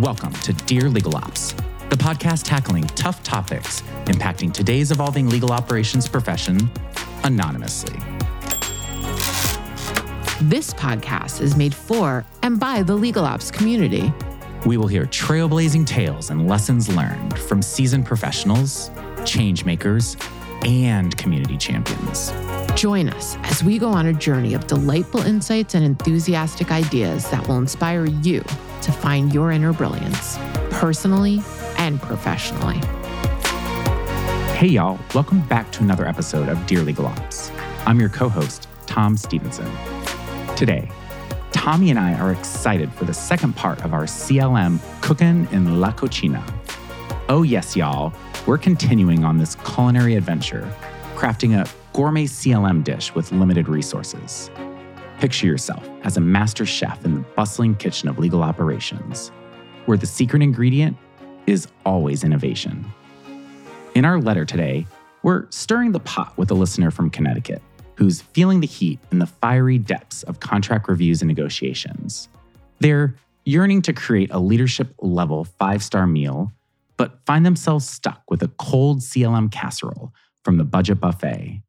Welcome to Dear Legal Ops, the podcast tackling tough topics impacting today's evolving legal operations profession anonymously. This podcast is made for and by the legal ops community. We will hear trailblazing tales and lessons learned from seasoned professionals, change makers, and community champions. Join us as we go on a journey of delightful insights and enthusiastic ideas that will inspire you to find your inner brilliance, personally and professionally. Hey, y'all, welcome back to another episode of Dear Legal Ops. I'm your co host, Tom Stephenson. Today, Tommie and I are excited for the second part of our CLM Cookin' in La Cocina. Oh, yes, y'all, we're continuing on this culinary adventure, crafting a gourmet CLM dish with limited resources. Picture yourself as a master chef in the bustling kitchen of legal operations, where the secret ingredient is always innovation. In our letter today, we're stirring the pot with a listener from Connecticut who's feeling the heat in the fiery depths of contract reviews and negotiations. They're yearning to create a leadership level five star meal, but find themselves stuck with a cold CLM casserole from the budget buffet.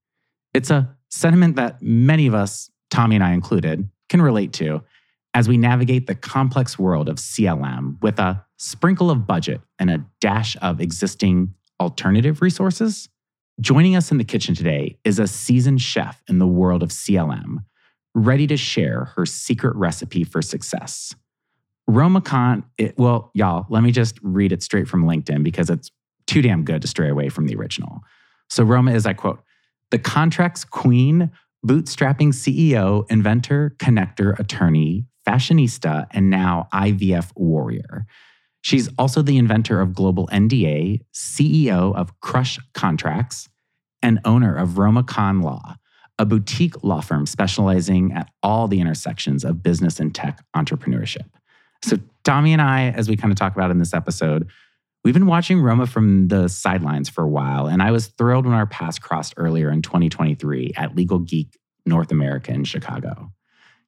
It's a sentiment that many of us Tommie and I included, can relate to as we navigate the complex world of CLM with a sprinkle of budget and a dash of existing alternative resources. Joining us in the kitchen today is a seasoned chef in the world of CLM, ready to share her secret recipe for success. Roma Khan, it, well, y'all, let me just read it straight from LinkedIn because it's too damn good to stray away from the original. So, Roma is, I quote, the contracts queen bootstrapping CEO, inventor, connector, attorney, fashionista, and now IVF warrior. She's also the inventor of Global NDA, CEO of Crush Contracts, and owner of Roma Khan Law, a boutique law firm specializing at all the intersections of business and tech entrepreneurship. So, Tommie and I, as we kind of talk about in this episode, we've been watching Roma from the sidelines for a while, and I was thrilled when our paths crossed earlier in 2023 at Legal Geek North America in Chicago.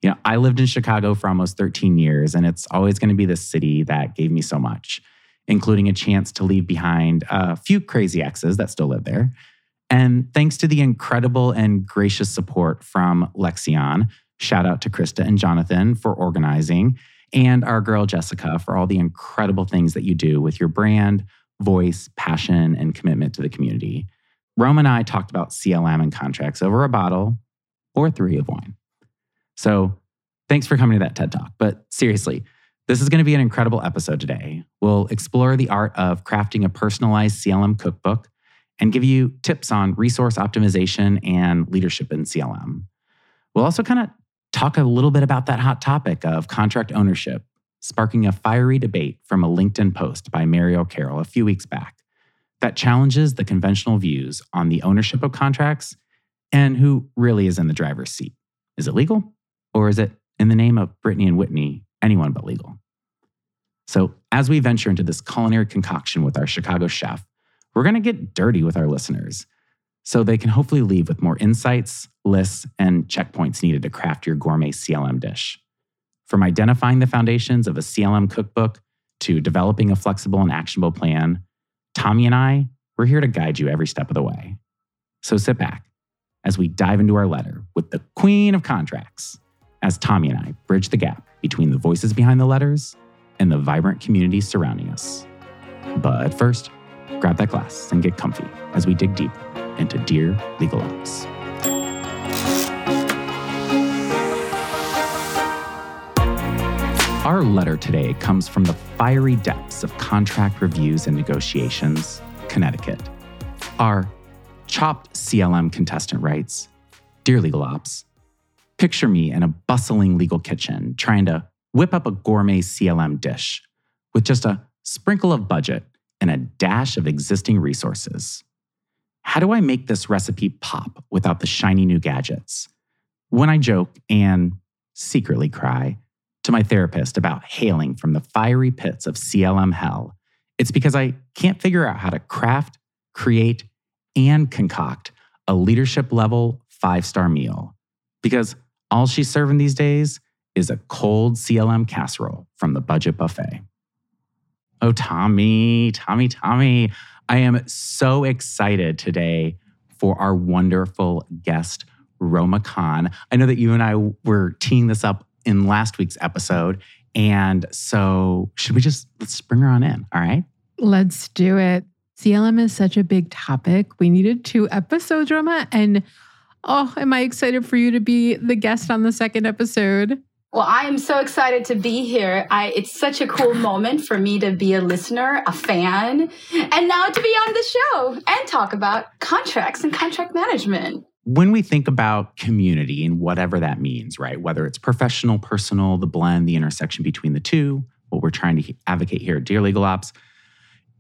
You know, I lived in Chicago for almost 13 years, and it's always going to be the city that gave me so much, including a chance to leave behind a few crazy exes that still live there. And thanks to the incredible and gracious support from Lexion, shout out to Krista and Jonathan for organizing, and our girl Jessica for all the incredible things that you do with your brand, voice, passion, and commitment to the community. Roma and I talked about CLM and contracts over a bottle or three of wine. So thanks for coming to that TED Talk. But seriously, this is going to be an incredible episode today. We'll explore the art of crafting a personalized CLM cookbook and give you tips on resource optimization and leadership in CLM. We'll also kind of talk a little bit about that hot topic of contract ownership, sparking a fiery debate from a LinkedIn post by Mary O'Carroll a few weeks back that challenges the conventional views on the ownership of contracts and who really is in the driver's seat. Is it legal? Or is it, in the name of Brittany and Whitney, anyone but legal? So, as we venture into this culinary concoction with our Chicago chef, we're going to get dirty with our listeners so they can hopefully leave with more insights, lists, and checkpoints needed to craft your gourmet CLM dish. From identifying the foundations of a CLM cookbook to developing a flexible and actionable plan, Tommie and I, we're here to guide you every step of the way. So sit back, as we dive into our letter with the queen of contracts, as Tommie and I bridge the gap between the voices behind the letters and the vibrant communities surrounding us. But first, grab that glass and get comfy as we dig deep into Dear Legal Ops. Our letter today comes from the fiery depths of contract reviews and negotiations, Connecticut. Our chopped CLM contestant writes Dear Legal Ops, picture me in a bustling legal kitchen trying to whip up a gourmet CLM dish with just a sprinkle of budget and a dash of existing resources. How do I make this recipe pop without the shiny new gadgets? When I joke and secretly cry to my therapist about hailing from the fiery pits of CLM hell, it's because I can't figure out how to craft, create, and concoct a leadership level five star meal because all she's serving these days is a cold CLM casserole from the budget buffet. Oh, Tommie, Tommie, Tommie. I am so excited today for our wonderful guest, Roma Khan. I know that you and I were teeing this up in last week's episode. And so, should we just let's bring her on in? All right. Let's do it. CLM is such a big topic. We needed two episodes, Roma. And oh, am I excited for you to be the guest on the second episode? Well, I am so excited to be here. I, it's such a cool moment for me to be a listener, a fan, and now to be on the show and talk about contracts and contract management. When we think about community and whatever that means, right? Whether it's professional, personal, the blend, the intersection between the two, what we're trying to advocate here at Dear Legal Ops,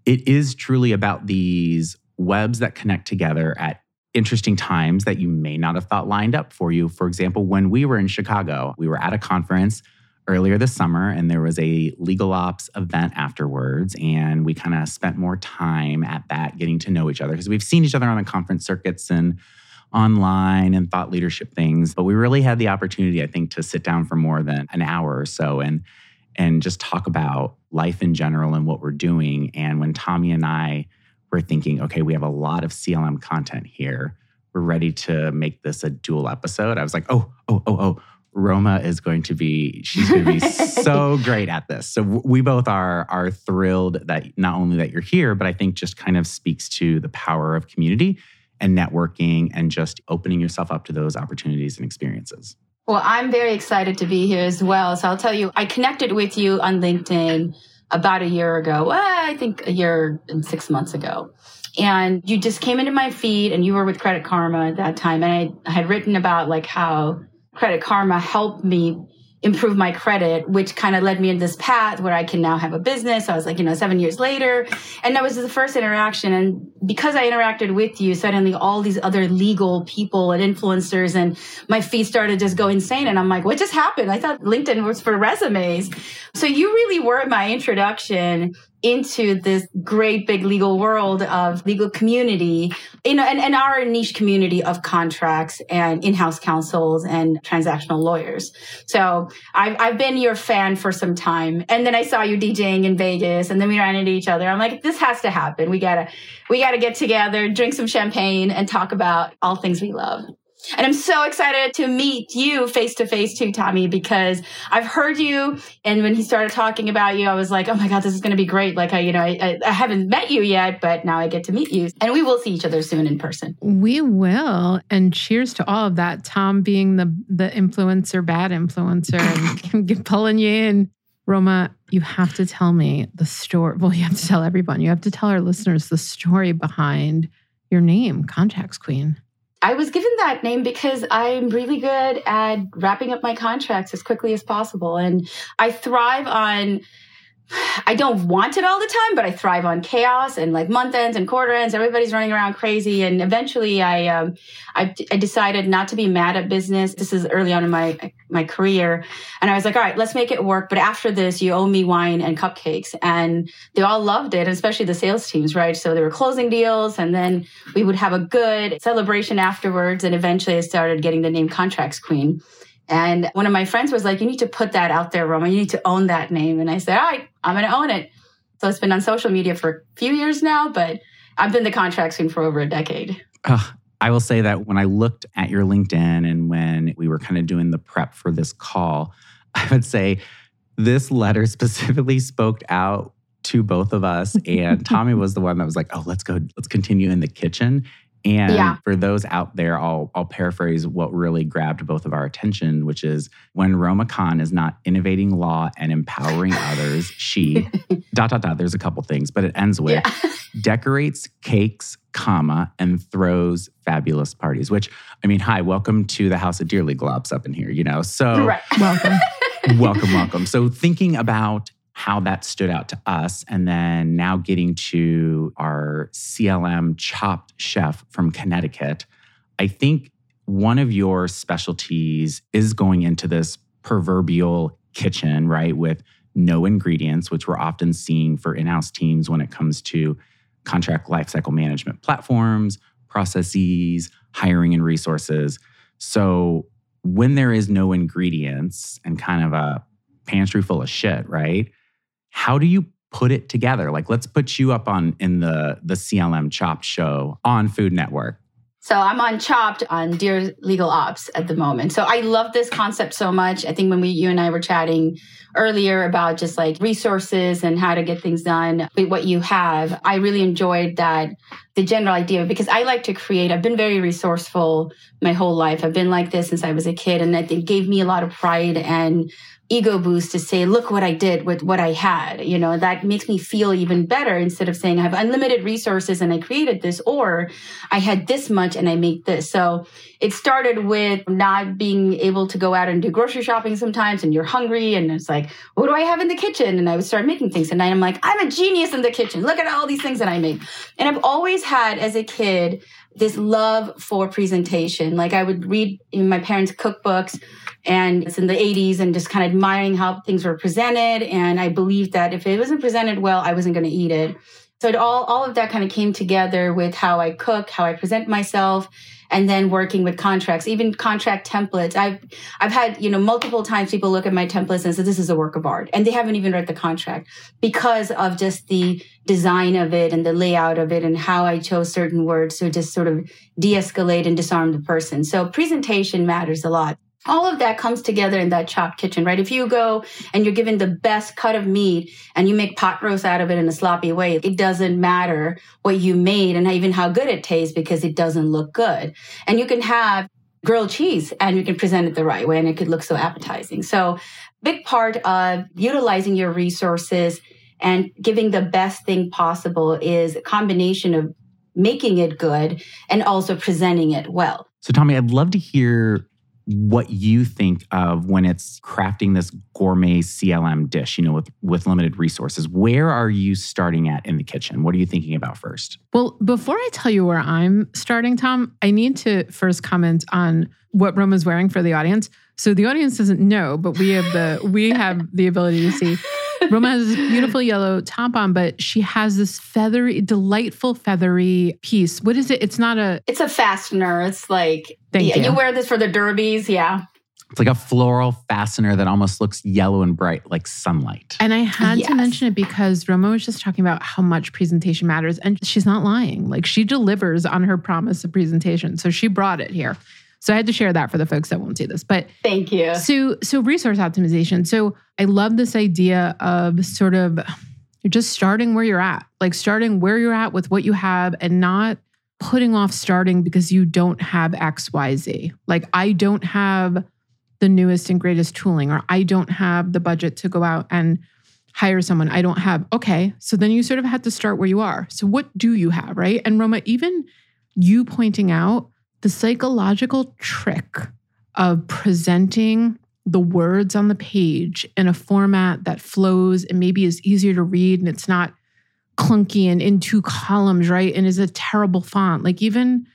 it is truly about these webs that connect together at interesting times that you may not have thought lined up for you. For example, when we were in Chicago, we were at a conference earlier this summer and there was a legal ops event afterwards and we kind of spent more time at that getting to know each other because we've seen each other on the conference circuits and online and thought leadership things but we really had the opportunity i think to sit down for more than an hour or so and and just talk about life in general and what we're doing and when tommy and i we're thinking, okay, we have a lot of CLM content here. We're ready to make this a dual episode. I was like, oh, oh, oh, oh, Roma is going to be, she's going to be so great at this. So we both are are thrilled that not only that you're here, but I think just kind of speaks to the power of community and networking and just opening yourself up to those opportunities and experiences. Well, I'm very excited to be here as well. So I'll tell you, I connected with you on LinkedIn about a year ago. Well, I think a year and six months ago. And you just came into my feed and you were with Credit Karma at that time. And I, I had written about like how Credit Karma helped me improve my credit, which kind of led me in this path where I can now have a business. I was like, you know, seven years later. And that was the first interaction. And because I interacted with you, suddenly all these other legal people and influencers and my feed started just go insane. And I'm like, what just happened? I thought LinkedIn was for resumes. So you really were my introduction into this great big legal world of legal community, know, and, and our niche community of contracts and in-house counsels and transactional lawyers. So I've, I've been your fan for some time. And then I saw you DJing in Vegas and then we ran into each other. I'm like, this has to happen. We gotta, we gotta get together, drink some champagne and talk about all things we love. And I'm so excited to meet you face to face too, Tommie, because I've heard you. And when he started talking about you, I was like, oh my God, this is going to be great. Like, I, you know, I, I haven't met you yet, but now I get to meet you. And we will see each other soon in person. We will. And cheers to all of that. Tom being the, the influencer, bad influencer, and pulling you in. Roma, you have to tell me the story. Well, you have to tell everyone. You have to tell our listeners the story behind your name, Contracts Queen. I was given that name because I'm really good at wrapping up my contracts as quickly as possible. And I thrive on, I don't want it all the time, but I thrive on chaos and like month ends and quarter ends. Everybody's running around crazy. And eventually I, um, I, I decided not to be mad at business. This is early on in my, my career. And I was like, all right, let's make it work. But after this, you owe me wine and cupcakes. And they all loved it, especially the sales teams, right? So they were closing deals and then we would have a good celebration afterwards. And eventually I started getting the name Contracts Queen. And one of my friends was like, you need to put that out there, Roma. You need to own that name. And I said, all right, I'm going to own it. So it's been on social media for a few years now, but I've been the contracts queen for over a decade. I will say that when I looked at your LinkedIn and when we were kind of doing the prep for this call, I would say this letter specifically spoke out to both of us. And Tommie was the one that was like, oh, let's go, let's continue in the kitchen. And yeah. for those out there, I'll, I'll paraphrase what really grabbed both of our attention, which is when Roma Khan is not innovating law and empowering others, she dot dot dot. There's a couple things, but it ends with yeah. decorates cakes, comma, and throws fabulous parties. Which I mean, hi, welcome to the house of Dearly Legal Ops up in here. You know, so right. welcome, welcome, welcome. So thinking about how that stood out to us. And then now getting to our CLM chopped chef from Connecticut, I think one of your specialties is going into this proverbial kitchen, right? With no ingredients, which we're often seeing for in house teams when it comes to contract lifecycle management platforms, processes, hiring, and resources. So when there is no ingredients and kind of a pantry full of shit, right? How do you put it together. Like let's put you up on in the the CLM Chopped show on Food Network. So I'm on Chopped on Dear Legal Ops at the moment. So I love this concept so much. I think when we you and I were chatting earlier about just like resources and how to get things done with what you have, I really enjoyed that the general idea because I like to create. I've been very resourceful my whole life. I've been like this since I was a kid and I think gave me a lot of pride and ego boost to say, look what I did with what I had. You know, that makes me feel even better instead of saying I have unlimited resources and I created this, or I had this much and I make this. So it started with not being able to go out and do grocery shopping sometimes and you're hungry and it's like, what do I have in the kitchen? And I would start making things. And I'm like, I'm a genius in the kitchen. Look at all these things that I made. And I've always had as a kid, this love for presentation. Like I would read in my parents' cookbooks and it's in the 80s and just kind of admiring how things were presented. And I believed that if it wasn't presented well, I wasn't going to eat it. So it all, all of that kind of came together with how I cook, how I present myself, and then working with contracts, even contract templates. I've, I've had, you know, multiple times people look at my templates and say, this is a work of art. And they haven't even read the contract because of just the design of it and the layout of it and how I chose certain words to just sort of de-escalate and disarm the person. So presentation matters a lot all of that comes together in that chopped kitchen, right? If you go and you're given the best cut of meat and you make pot roast out of it in a sloppy way, it doesn't matter what you made and even how good it tastes because it doesn't look good. And you can have grilled cheese and you can present it the right way and it could look so appetizing. So big part of utilizing your resources and giving the best thing possible is a combination of making it good and also presenting it well. So Tommy, I'd love to hear what you think of when it's crafting this gourmet CLM dish, you know, with with limited resources. Where are you starting at in the kitchen? What are you thinking about first? Well, before I tell you where I'm starting, Tom, I need to first comment on what Roma's wearing for the audience. So the audience doesn't know, but we have the we have the ability to see. Roma has this beautiful yellow top on, but she has this feathery, delightful feathery piece. What is it? It's not a. It's a fastener. It's like Thank yeah, you. you wear this for the derbies, yeah. It's like a floral fastener that almost looks yellow and bright, like sunlight. And I had Yes. to mention it because Roma was just talking about how much presentation matters. And she's not lying. Like she delivers on her promise of presentation. So she brought it here. So I had to share that for the folks that won't see this. But Thank you. so so resource optimization. So I love this idea of sort of you're just starting where you're at. Like starting where you're at with what you have and not putting off starting because you don't have XYZ. Like I don't have the newest and greatest tooling or I don't have the budget to go out and hire someone. I don't have. Okay. So then you sort of have to start where you are. So what do you have, right? And Roma, even you pointing out the psychological trick of presenting the words on the page in a format that flows and maybe is easier to read and it's not clunky and in two columns, right? And is a terrible font. Like even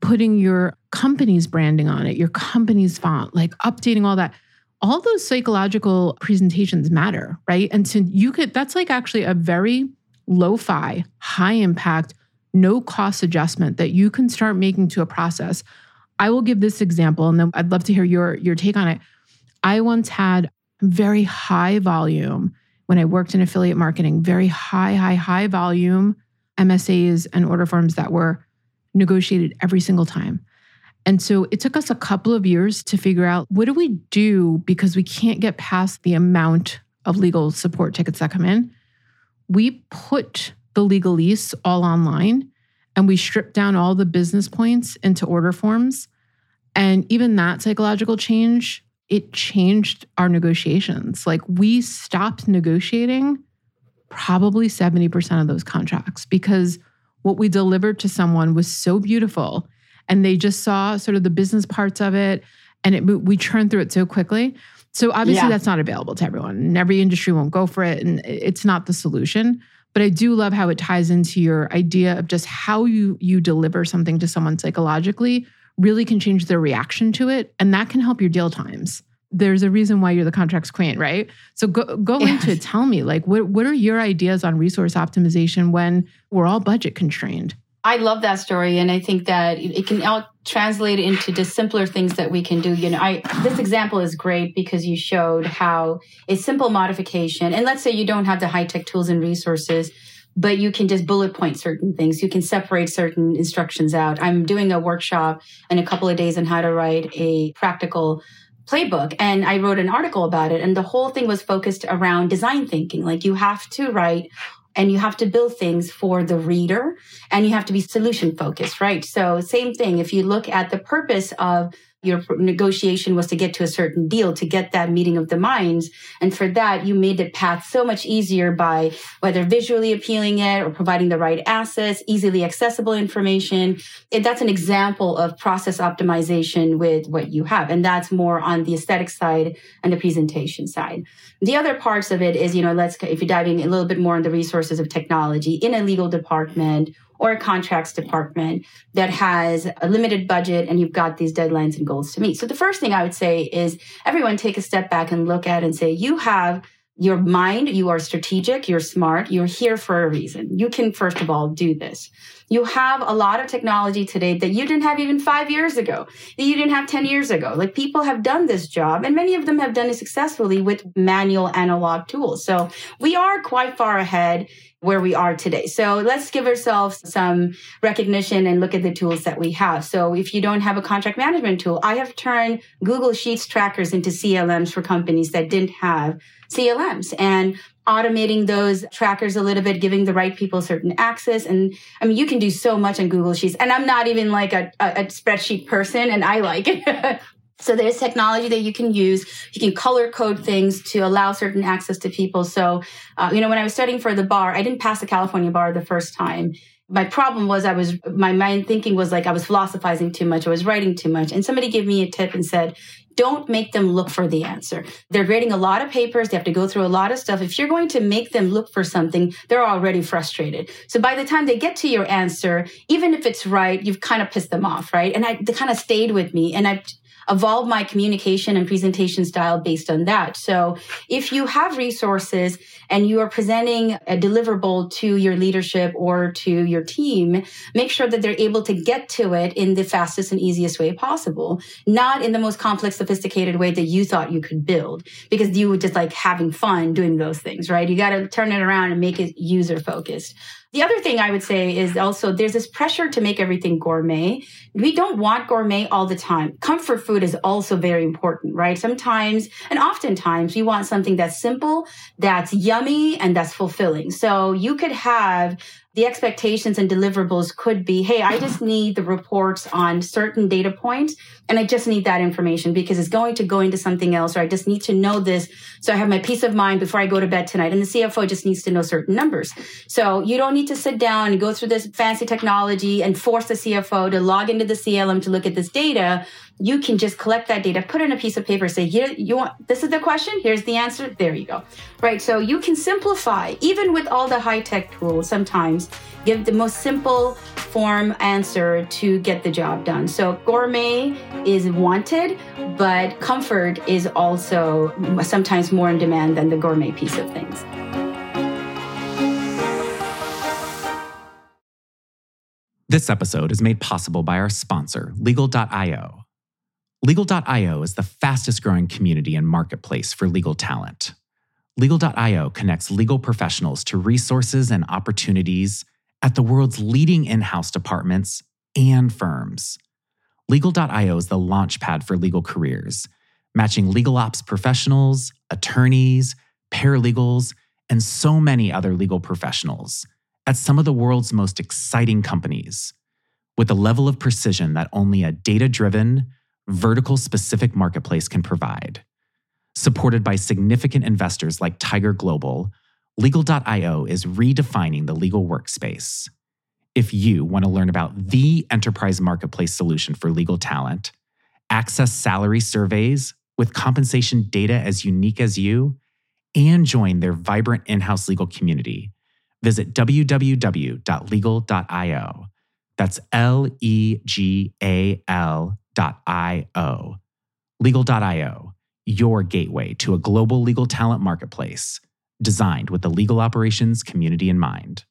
putting your company's branding on it, your company's font, like updating all that. All those psychological presentations matter, right? And so you could, that's like actually a very lo fi, high impact, no cost adjustment that you can start making to a process. I will give this example and then I'd love to hear your, your take on it. I once had very high volume when I worked in affiliate marketing, very high, high, high volume MSAs and order forms that were negotiated every single time. And so it took us a couple of years to figure out what do we do because we can't get past the amount of legal support tickets that come in. We put the legalese all online and we stripped down all the business points into order forms. And even that psychological change, it changed our negotiations. Like we stopped negotiating probably 70% of those contracts because what we delivered to someone was so beautiful and they just saw sort of the business parts of it and it we churned through it so quickly so obviously Yeah. that's not available to everyone and every industry won't go for it and it's not the solution but i do love how it ties into your idea of just how you you deliver something to someone psychologically really can change their reaction to it and that can help your deal times. There's a reason why you're the contracts queen right? So go go Yeah. into it. Tell me like what what are your ideas on resource optimization when we're all budget constrained I love that story, and I think that it can all translate into the simpler things that we can do. You know, I this example is great because you showed how a simple modification, and let's say you don't have the high tech tools and resources, but you can just bullet point certain things. You can separate certain instructions out. I'm doing a workshop in a couple of days on how to write a practical playbook and I wrote an article about it and the whole thing was focused around design thinking. Like you have to write and you have to build things for the reader and you have to be solution focused, right? So same thing. If you look at the purpose of your negotiation was to get to a certain deal to get that meeting of the minds. And for that, you made the path so much easier by whether visually appealing it or providing the right assets, easily accessible information. that's an example of process optimization with what you have. And that's more on the aesthetic side and the presentation side. The other parts of it is, you know, let's, if you're diving a little bit more on the resources of technology in a legal department or a contracts department that has a limited budget and you've got these deadlines and goals to meet. So the first thing I would say is everyone take a step back and look at and say, you have your mind, you are strategic, you're smart, you're here for a reason. You can, first of all, do this. You have a lot of technology today that you didn't have even five years ago, that you didn't have 10 years ago. Like people have done this job, and many of them have done it successfully with manual analog tools. So we are quite far ahead where we are today. So let's give ourselves some recognition and look at the tools that we have. So if you don't have a contract management tool, I have turned Google Sheets trackers into CLMs for companies that didn't have CLMs and automating those trackers a little bit, giving the right people certain access. And I mean, you can do so much on Google Sheets. And I'm not even like a, a, a spreadsheet person and I like it. So there's technology that you can use. You can color code things to allow certain access to people. So, uh, you know, when I was studying for the bar, I didn't pass the California bar the first time. My problem was I was, my mind thinking was like I was philosophizing too much. I was writing too much. And somebody gave me a tip and said, don't make them look for the answer. They're grading a lot of papers. They have to go through a lot of stuff. If you're going to make them look for something, they're already frustrated. So by the time they get to your answer, even if it's right, you've kind of pissed them off, right? And I, they kind of stayed with me. And I, evolve my communication and presentation style based on that. So if you have resources and you are presenting a deliverable to your leadership or to your team, make sure that they're able to get to it in the fastest and easiest way possible, not in the most complex, sophisticated way that you thought you could build because you were just like having fun doing those things, right? You got to turn it around and make it user focused. The other thing I would say is also there's this pressure to make everything gourmet. We don't want gourmet all the time. Comfort food is also very important, right? Sometimes and oftentimes we want something that's simple, that's yummy, and that's fulfilling. So you could have the expectations and deliverables could be hey i just need the reports on certain data points and i just need that information because it's going to go into something else or i just need to know this so i have my peace of mind before i go to bed tonight and the cfo just needs to know certain numbers so you don't need to sit down and go through this fancy technology and force the cfo to log into the clm to look at this data you can just collect that data, put it in a piece of paper, say, here, you want, this is the question, here's the answer, there you go. Right. So you can simplify, even with all the high tech tools, sometimes give the most simple form answer to get the job done. So gourmet is wanted, but comfort is also sometimes more in demand than the gourmet piece of things. This episode is made possible by our sponsor, Legal.io. Legal.io is the fastest growing community and marketplace for legal talent. Legal.io connects legal professionals to resources and opportunities at the world's leading in house departments and firms. Legal.io is the launchpad for legal careers, matching legal ops professionals, attorneys, paralegals, and so many other legal professionals at some of the world's most exciting companies with a level of precision that only a data driven, vertical specific marketplace can provide. Supported by significant investors like Tiger Global, Legal.io is redefining the legal workspace. If you want to learn about the enterprise marketplace solution for legal talent, access salary surveys with compensation data as unique as you, and join their vibrant in house legal community, visit www.legal.io. That's L E G A L Legal.io. Legal.io, your gateway to a global legal talent marketplace designed with the legal operations community in mind.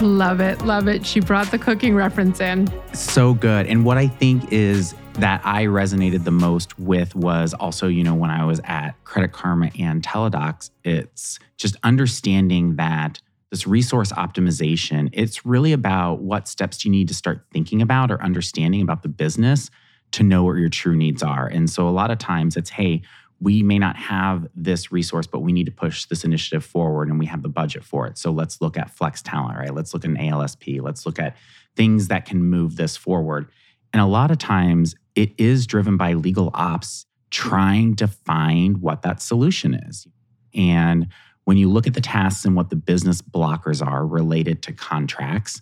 Love it. Love it. She brought the cooking reference in. So good. And what I think is that I resonated the most with was also, you know, when I was at Credit Karma and Teladocs, it's just understanding that this resource optimization, it's really about what steps you need to start thinking about or understanding about the business to know what your true needs are. And so a lot of times it's, hey, we may not have this resource, but we need to push this initiative forward and we have the budget for it. So let's look at flex talent, right? Let's look at an ALSP. Let's look at things that can move this forward. And a lot of times it is driven by legal ops trying to find what that solution is. And when you look at the tasks and what the business blockers are related to contracts,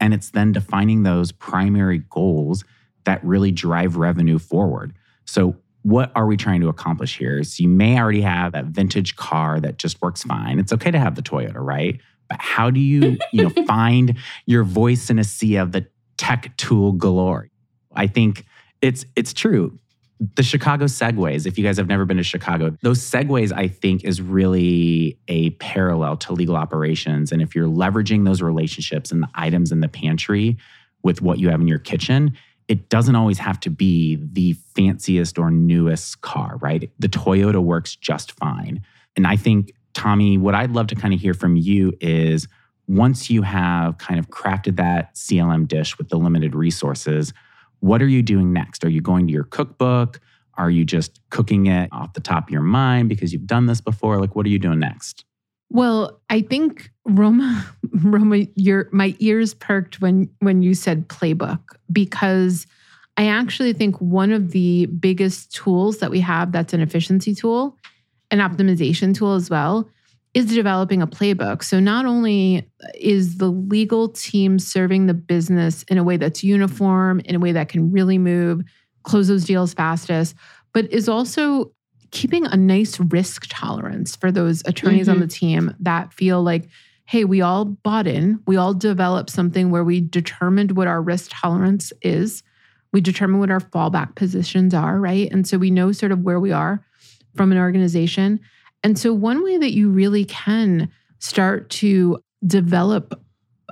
and it's then defining those primary goals that really drive revenue forward. So, what are we trying to accomplish here? So, you may already have that vintage car that just works fine. It's okay to have the Toyota, right? But how do you, you know, find your voice in a sea of the tech tool galore? I think it's it's true. The Chicago segways, if you guys have never been to Chicago, those segways, I think, is really a parallel to legal operations. And if you're leveraging those relationships and the items in the pantry with what you have in your kitchen, it doesn't always have to be the fanciest or newest car, right? The Toyota works just fine. And I think, Tommie, what I'd love to kind of hear from you is once you have kind of crafted that CLM dish with the limited resources, what are you doing next? Are you going to your cookbook? Are you just cooking it off the top of your mind because you've done this before? Like, what are you doing next? Well, I think Roma, Roma, your my ears perked when when you said playbook because I actually think one of the biggest tools that we have that's an efficiency tool, an optimization tool as well, is developing a playbook. So not only is the legal team serving the business in a way that's uniform, in a way that can really move, close those deals fastest, but is also keeping a nice risk tolerance for those attorneys mm-hmm. on the team that feel like, hey, we all bought in, we all developed something where we determined what our risk tolerance is. We determine what our fallback positions are, right? And so we know sort of where we are from an organization. And so, one way that you really can start to develop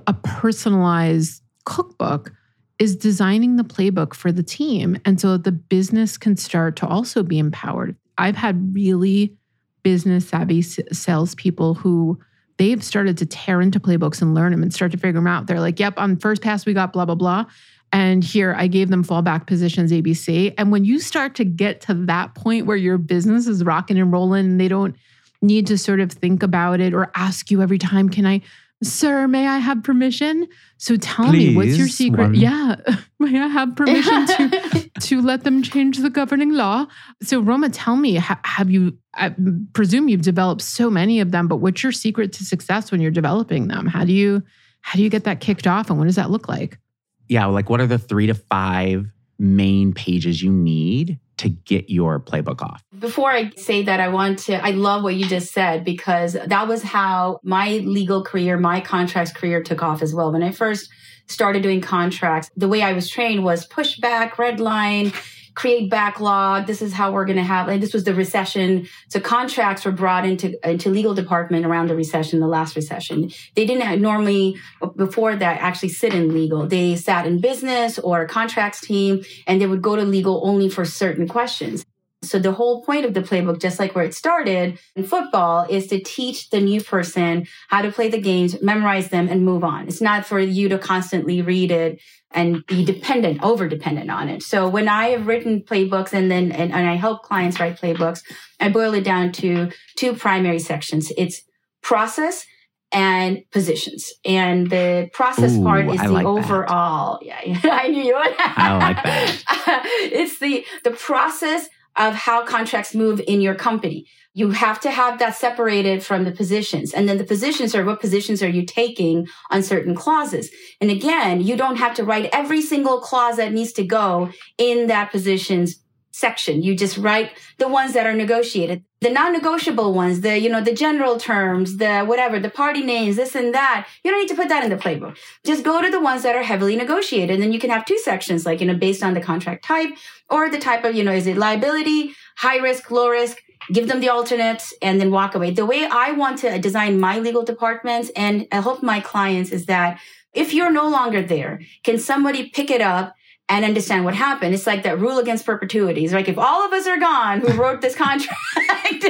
a personalized cookbook is designing the playbook for the team. And so the business can start to also be empowered. I've had really business savvy salespeople who they've started to tear into playbooks and learn them and start to figure them out. They're like, yep, on first pass, we got blah, blah, blah. And here I gave them fallback positions ABC. And when you start to get to that point where your business is rocking and rolling and they don't need to sort of think about it or ask you every time, can I, sir, may I have permission? So tell Please, me, what's your secret? one. Yeah, may I have permission to to let them change the governing law? So Roma, tell me, ha- have you? I presume you've developed so many of them, but what's your secret to success when you're developing them? How do you how do you get that kicked off, and what does that look like? Yeah, like what are the three to five main pages you need to get your playbook off? Before I say that, I want to, I love what you just said because that was how my legal career, my contracts career took off as well. When I first started doing contracts, the way I was trained was pushback, red line, create backlog. This is how we're going to have, and this was the recession. So contracts were brought into, into legal department around the recession, the last recession. They didn't normally, before that, actually sit in legal. They sat in business or contracts team, and they would go to legal only for certain questions. So the whole point of the playbook, just like where it started in football, is to teach the new person how to play the games, memorize them, and move on. It's not for you to constantly read it and be dependent, over dependent on it. So when I have written playbooks and then and, and I help clients write playbooks, I boil it down to two primary sections. It's process and positions. And the process Ooh, part is I the like overall. That. Yeah, I knew you would. I like that. it's the the process of how contracts move in your company. You have to have that separated from the positions. And then the positions are what positions are you taking on certain clauses? And again, you don't have to write every single clause that needs to go in that position's section. You just write the ones that are negotiated. The non-negotiable ones, the, you know, the general terms, the whatever, the party names, this and that. You don't need to put that in the playbook. Just go to the ones that are heavily negotiated. And then you can have two sections, like, you know, based on the contract type or the type of, you know, is it liability, high risk, low risk, give them the alternate and then walk away. The way I want to design my legal departments and I hope my clients is that if you're no longer there, can somebody pick it up and understand what happened? It's like that rule against perpetuities. Like if all of us are gone who wrote this contract,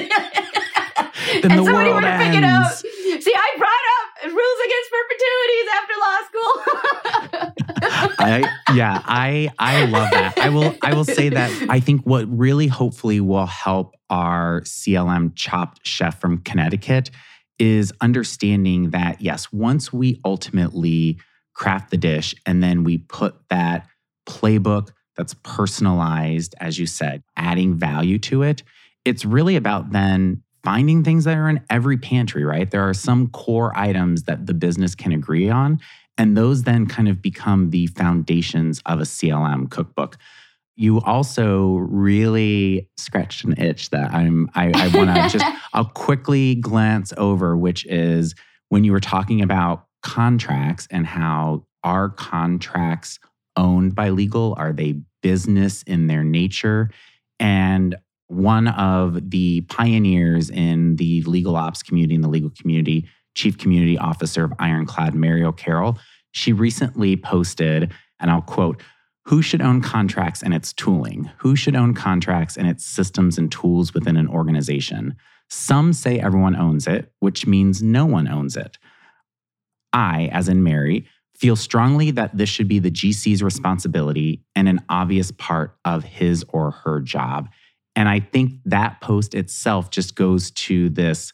and the somebody were to pick it up. See, I brought up rules against perpetuities after law school. I yeah, I I love that. I will I will say that I think what really hopefully will help our CLM chopped chef from Connecticut is understanding that yes, once we ultimately craft the dish and then we put that playbook that's personalized as you said, adding value to it, it's really about then finding things that are in every pantry, right? There are some core items that the business can agree on and those then kind of become the foundations of a CLM cookbook. You also really scratched an itch that I'm I, I want to just I'll quickly glance over, which is when you were talking about contracts and how are contracts owned by legal? Are they business in their nature? And one of the pioneers in the legal ops community, in the legal community, Chief Community Officer of Ironclad, Mary O'Carroll, she recently posted, and I'll quote, who should own contracts and its tooling? Who should own contracts and its systems and tools within an organization? Some say everyone owns it, which means no one owns it. I, as in Mary, feel strongly that this should be the GC's responsibility and an obvious part of his or her job. And I think that post itself just goes to this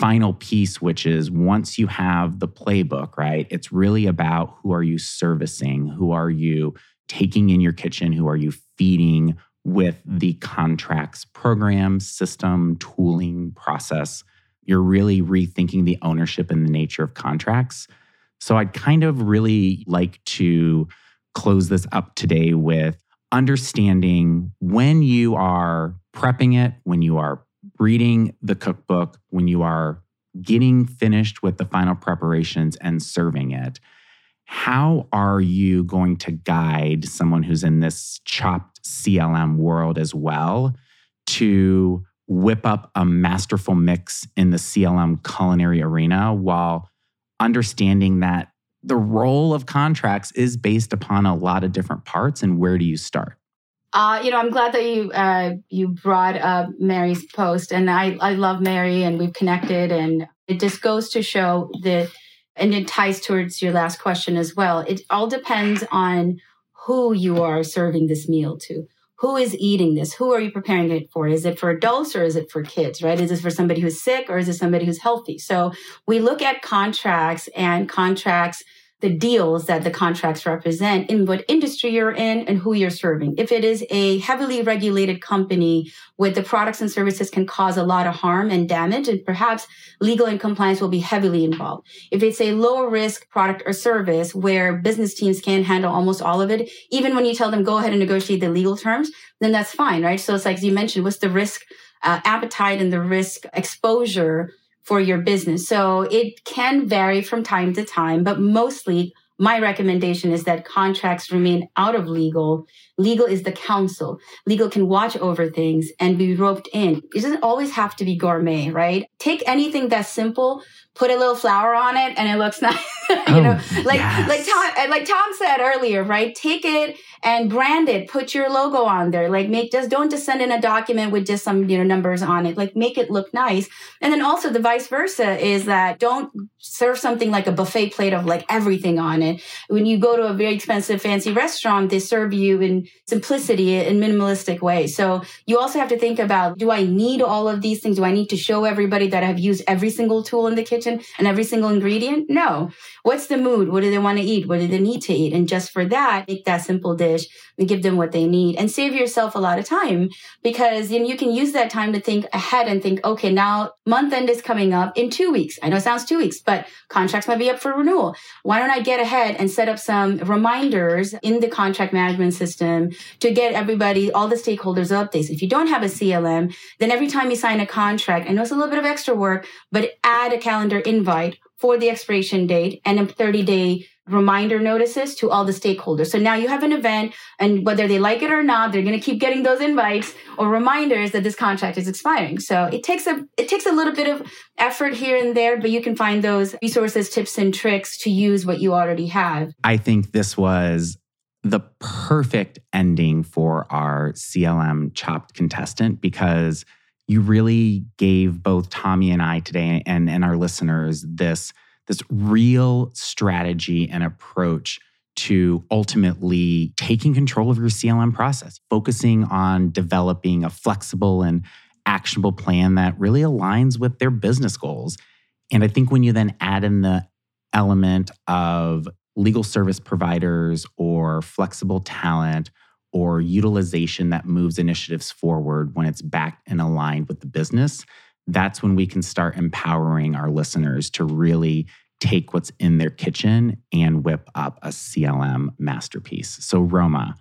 final piece, which is once you have the playbook, right? It's really about who are you servicing? Who are you taking in your kitchen? Who are you feeding with the contracts program, system, tooling, process? You're really rethinking the ownership and the nature of contracts. So I'd kind of really like to close this up today with understanding when you are prepping it, when you are reading the cookbook, when you are getting finished with the final preparations and serving it, how are you going to guide someone who's in this chopped CLM world as well to whip up a masterful mix in the CLM culinary arena while understanding that the role of contracts is based upon a lot of different parts and where do you start? Uh, you know, I'm glad that you uh, you brought up Mary's post, and I I love Mary, and we've connected, and it just goes to show that, and it ties towards your last question as well. It all depends on who you are serving this meal to. Who is eating this? Who are you preparing it for? Is it for adults or is it for kids, right? Is this for somebody who's sick or is it somebody who's healthy? So we look at contracts and contracts the deals that the contracts represent in what industry you're in and who you're serving. If it is a heavily regulated company where the products and services can cause a lot of harm and damage, and perhaps legal and compliance will be heavily involved. If it's a low risk product or service where business teams can handle almost all of it, even when you tell them go ahead and negotiate the legal terms, then that's fine, right? So it's like you mentioned, what's the risk uh, appetite and the risk exposure for your business. So it can vary from time to time, but mostly my recommendation is that contracts remain out of legal. Legal is the counsel. Legal can watch over things and be roped in. It doesn't always have to be gourmet, right? Take anything that's simple, put a little flower on it, and it looks nice. you Oh, know, like yes. like Tom like Tom said earlier, right? Take it and brand it. Put your logo on there. Like make just don't just send in a document with just some you know numbers on it. Like make it look nice. And then also the vice versa is that don't serve something like a buffet plate of like everything on it. When you go to a very expensive fancy restaurant, they serve you in simplicity in minimalistic way. So you also have to think about do I need all of these things? Do I need to show everybody that I've used every single tool in the kitchen and every single ingredient? No. What's the mood? What do they want to eat? What do they need to eat? And just for that, make that simple dish and give them what they need and save yourself a lot of time because then you can use that time to think ahead and think, okay, now month end is coming up in two weeks. I know it sounds two weeks, but contracts might be up for renewal. Why don't I get ahead and set up some reminders in the contract management system to get everybody, all the stakeholders updates? If you don't have a CLM, then every time you sign a contract, I know it's a little bit of extra work, but add a calendar invite for the expiration date and a 30 day reminder notices to all the stakeholders. So now you have an event and whether they like it or not, they're going to keep getting those invites or reminders that this contract is expiring. So it takes a, it takes a little bit of effort here and there, but you can find those resources, tips and tricks to use what you already have. I think this was the perfect ending for our CLM chopped contestant because you really gave both Tommie and I today and, and our listeners this, this real strategy and approach to ultimately taking control of your CLM process, focusing on developing a flexible and actionable plan that really aligns with their business goals. And I think when you then add in the element of legal service providers or flexible talent or utilization that moves initiatives forward when it's backed and aligned with the business, that's when we can start empowering our listeners to really take what's in their kitchen and whip up a CLM masterpiece. So, Roma,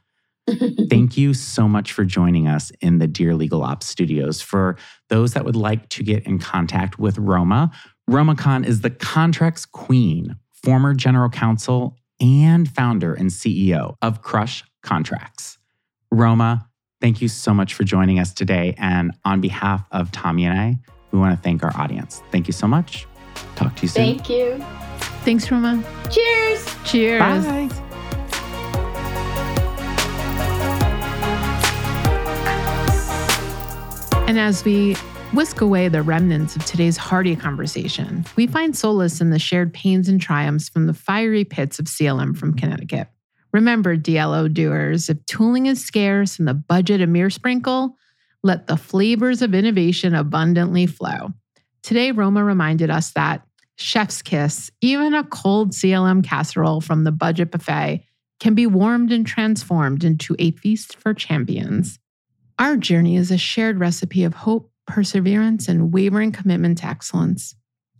thank you so much for joining us in the Dear Legal Ops studios. For those that would like to get in contact with Roma, Roma Khan is the contracts queen, former general counsel and founder and CEO of Crush Contracts. Roma, thank you so much for joining us today. And on behalf of Tommie and I, we want to thank our audience. Thank you so much. Talk to you soon. Thank you. Thanks, Roma. Cheers. Cheers. Bye. And as we whisk away the remnants of today's hearty conversation, we find solace in the shared pains and triumphs from the fiery pits of CLM from Connecticut. Remember, DLO doers, if tooling is scarce and the budget a mere sprinkle, let the flavors of innovation abundantly flow. Today, Roma reminded us that chef's kiss, even a cold CLM casserole from the budget buffet, can be warmed and transformed into a feast for champions. Our journey is a shared recipe of hope, perseverance, and wavering commitment to excellence.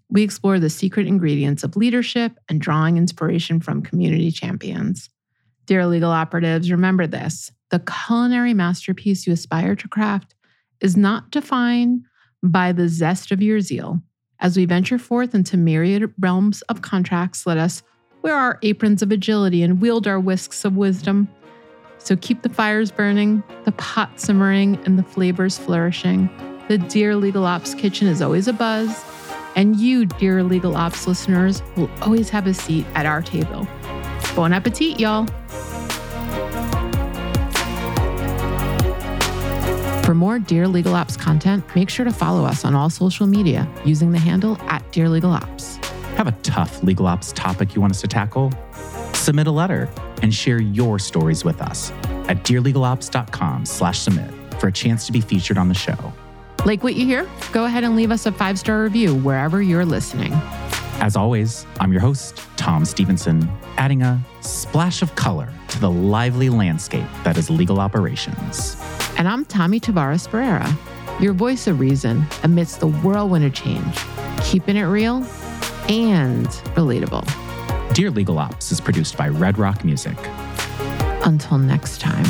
We explore the secret ingredients of leadership and drawing inspiration from community champions. Dear legal operatives, remember this the culinary masterpiece you aspire to craft is not defined by the zest of your zeal. As we venture forth into myriad realms of contracts, let us wear our aprons of agility and wield our whisks of wisdom. So keep the fires burning, the pot simmering, and the flavors flourishing. The Dear Legal Ops kitchen is always a buzz, and you, dear Legal Ops listeners, will always have a seat at our table. Bon appetit, y'all! For more Dear Legal Ops content, make sure to follow us on all social media using the handle at Dear Legal Ops. Have a tough legal ops topic you want us to tackle? Submit a letter and share your stories with us at dearlegalops.com slash submit for a chance to be featured on the show. Like what you hear? Go ahead and leave us a five star review wherever you're listening. As always, I'm your host, Tom Stephenson, adding a splash of color to the lively landscape that is legal operations. And I'm Tommie Tavares Ferreira, your voice of reason amidst the whirlwind of change, keeping it real and relatable. Dear Legal Ops is produced by Redd Rock Music. Until next time.